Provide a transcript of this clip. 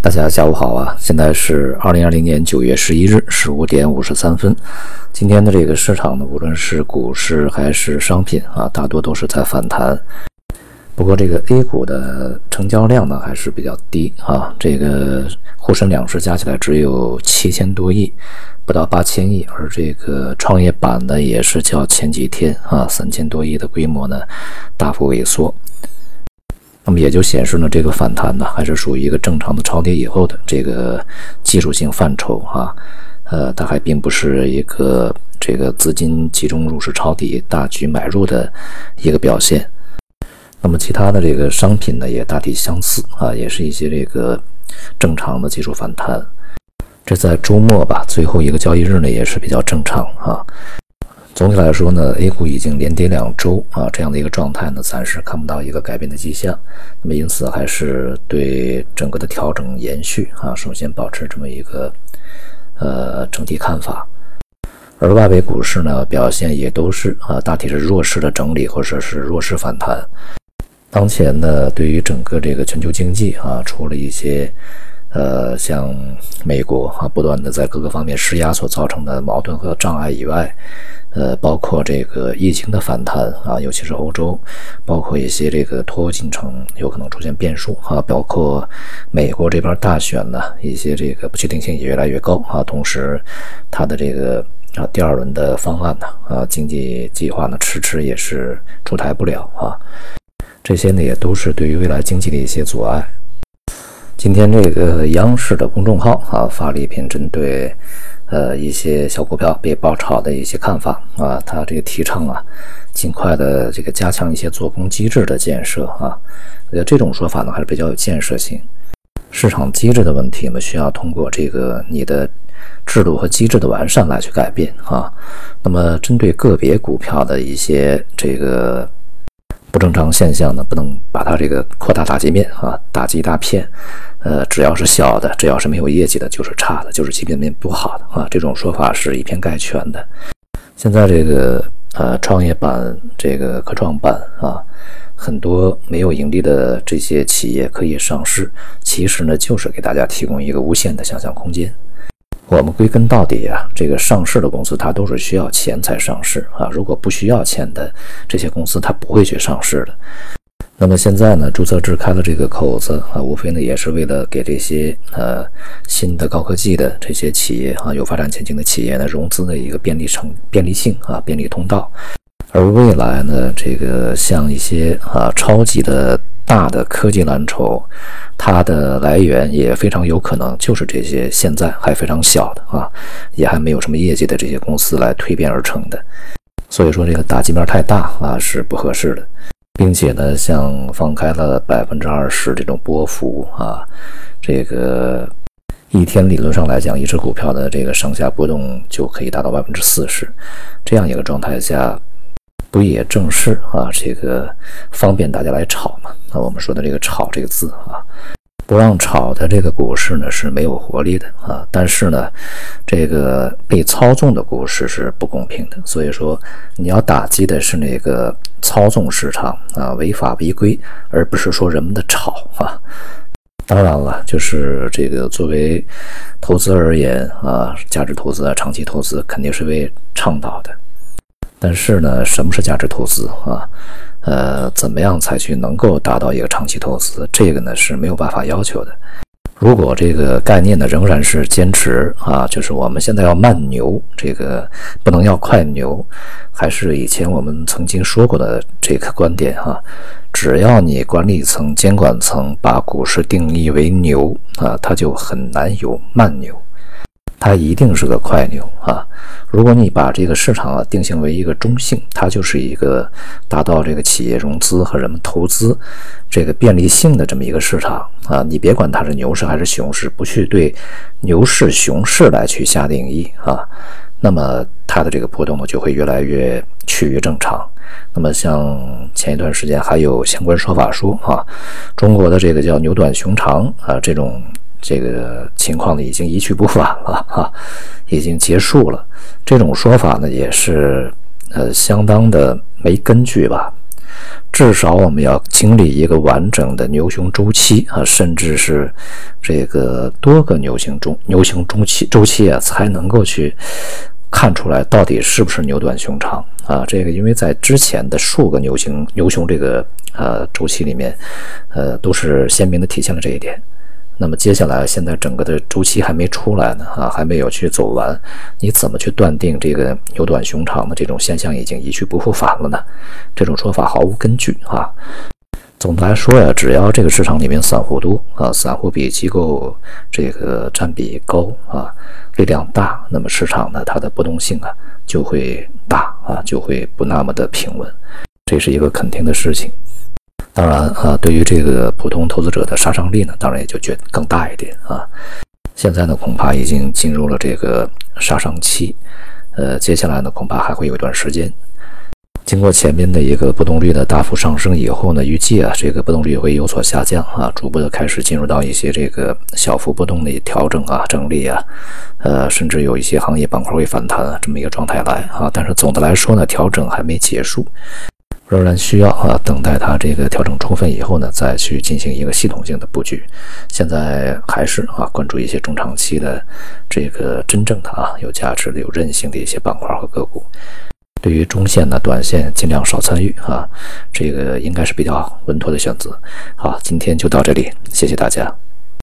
大家下午好啊！现在是二零二零年九月十一日十五点五十三分。今天的这个市场呢，无论是股市还是商品啊，大多都是在反弹。不过这个 A 股的成交量呢还是比较低啊，这个沪深两市加起来只有七千多亿，不到八千亿。而这个创业板呢，也是较前几天啊三千多亿的规模呢大幅萎缩。那么也就显示呢，这个反弹呢，还是属于一个正常的超跌以后的这个技术性范畴啊，呃，它还并不是一个这个资金集中入市抄底、大举买入的一个表现。那么其他的这个商品呢，也大体相似啊，也是一些这个正常的技术反弹。这在周末吧，最后一个交易日呢，也是比较正常啊。总体来说呢，A 股已经连跌两周啊，这样的一个状态呢，暂时看不到一个改变的迹象。那么因此还是对整个的调整延续啊，首先保持这么一个呃整体看法。而外围股市呢，表现也都是啊，大体是弱势的整理或者是弱势反弹。当前呢，对于整个这个全球经济啊，除了一些。呃，像美国啊，不断的在各个方面施压所造成的矛盾和障碍以外，呃，包括这个疫情的反弹啊，尤其是欧洲，包括一些这个脱欧进程有可能出现变数啊，包括美国这边大选呢，一些这个不确定性也越来越高啊，同时它的这个啊第二轮的方案呢啊经济计划呢迟迟也是出台不了啊，这些呢也都是对于未来经济的一些阻碍。今天这个央视的公众号啊发了一篇针对，呃一些小股票被爆炒的一些看法啊，他这个提倡啊，尽快的这个加强一些做空机制的建设啊，我觉得这种说法呢还是比较有建设性。市场机制的问题呢，需要通过这个你的制度和机制的完善来去改变啊。那么针对个别股票的一些这个。不正常现象呢，不能把它这个扩大打击面啊，打击一大片。呃，只要是小的，只要是没有业绩的，就是差的，就是基本面不好的啊。这种说法是以偏概全的。现在这个呃创业板、这个科创板啊，很多没有盈利的这些企业可以上市，其实呢就是给大家提供一个无限的想象空间。我们归根到底啊，这个上市的公司它都是需要钱才上市啊。如果不需要钱的这些公司，它不会去上市的。那么现在呢，注册制开了这个口子啊，无非呢也是为了给这些呃新的高科技的这些企业啊，有发展前景的企业呢融资的一个便利成便利性啊，便利通道。而未来呢，这个像一些啊超级的大的科技蓝筹。它的来源也非常有可能就是这些现在还非常小的啊，也还没有什么业绩的这些公司来蜕变而成的。所以说这个打击面太大啊是不合适的，并且呢，像放开了百分之二十这种波幅啊，这个一天理论上来讲，一只股票的这个上下波动就可以达到百分之四十，这样一个状态下。不也正是啊，这个方便大家来炒嘛？那我们说的这个“炒”这个字啊，不让炒的这个股市呢是没有活力的啊。但是呢，这个被操纵的股市是不公平的。所以说，你要打击的是那个操纵市场啊、违法违规，而不是说人们的炒啊。当然了，就是这个作为投资而言啊，价值投资啊、长期投资肯定是为倡导的。但是呢，什么是价值投资啊？呃，怎么样才去能够达到一个长期投资？这个呢是没有办法要求的。如果这个概念呢仍然是坚持啊，就是我们现在要慢牛，这个不能要快牛，还是以前我们曾经说过的这个观点哈？只要你管理层、监管层把股市定义为牛啊，它就很难有慢牛。它一定是个快牛啊！如果你把这个市场啊定性为一个中性，它就是一个达到这个企业融资和人们投资这个便利性的这么一个市场啊！你别管它是牛市还是熊市，不去对牛市、熊市来去下定义啊，那么它的这个波动呢就会越来越趋于正常。那么像前一段时间还有相关说法说啊，中国的这个叫牛短熊长啊这种。这个情况呢，已经一去不返了哈，已经结束了。这种说法呢，也是呃相当的没根据吧。至少我们要经历一个完整的牛熊周期啊，甚至是这个多个牛熊中牛熊周期周期啊，才能够去看出来到底是不是牛短熊长啊。这个因为在之前的数个牛熊牛熊这个呃周期里面，呃都是鲜明的体现了这一点。那么接下来，现在整个的周期还没出来呢，啊，还没有去走完，你怎么去断定这个牛短熊长的这种现象已经一去不复返了呢？这种说法毫无根据啊。总的来说呀，只要这个市场里面散户多啊，散户比机构这个占比高啊，力量大，那么市场呢，它的波动性啊就会大啊，就会不那么的平稳，这是一个肯定的事情。当然啊，对于这个普通投资者的杀伤力呢，当然也就觉更大一点啊。现在呢，恐怕已经进入了这个杀伤期，呃，接下来呢，恐怕还会有一段时间。经过前面的一个波动率的大幅上升以后呢，预计啊，这个波动率会有所下降啊，逐步的开始进入到一些这个小幅波动的调整啊、整理啊，呃，甚至有一些行业板块会反弹啊，这么一个状态来啊。但是总的来说呢，调整还没结束。仍然需要啊，等待它这个调整充分以后呢，再去进行一个系统性的布局。现在还是啊，关注一些中长期的这个真正的啊有价值的、有韧性的一些板块和个股。对于中线呢、短线尽量少参与啊，这个应该是比较稳妥的选择。好，今天就到这里，谢谢大家。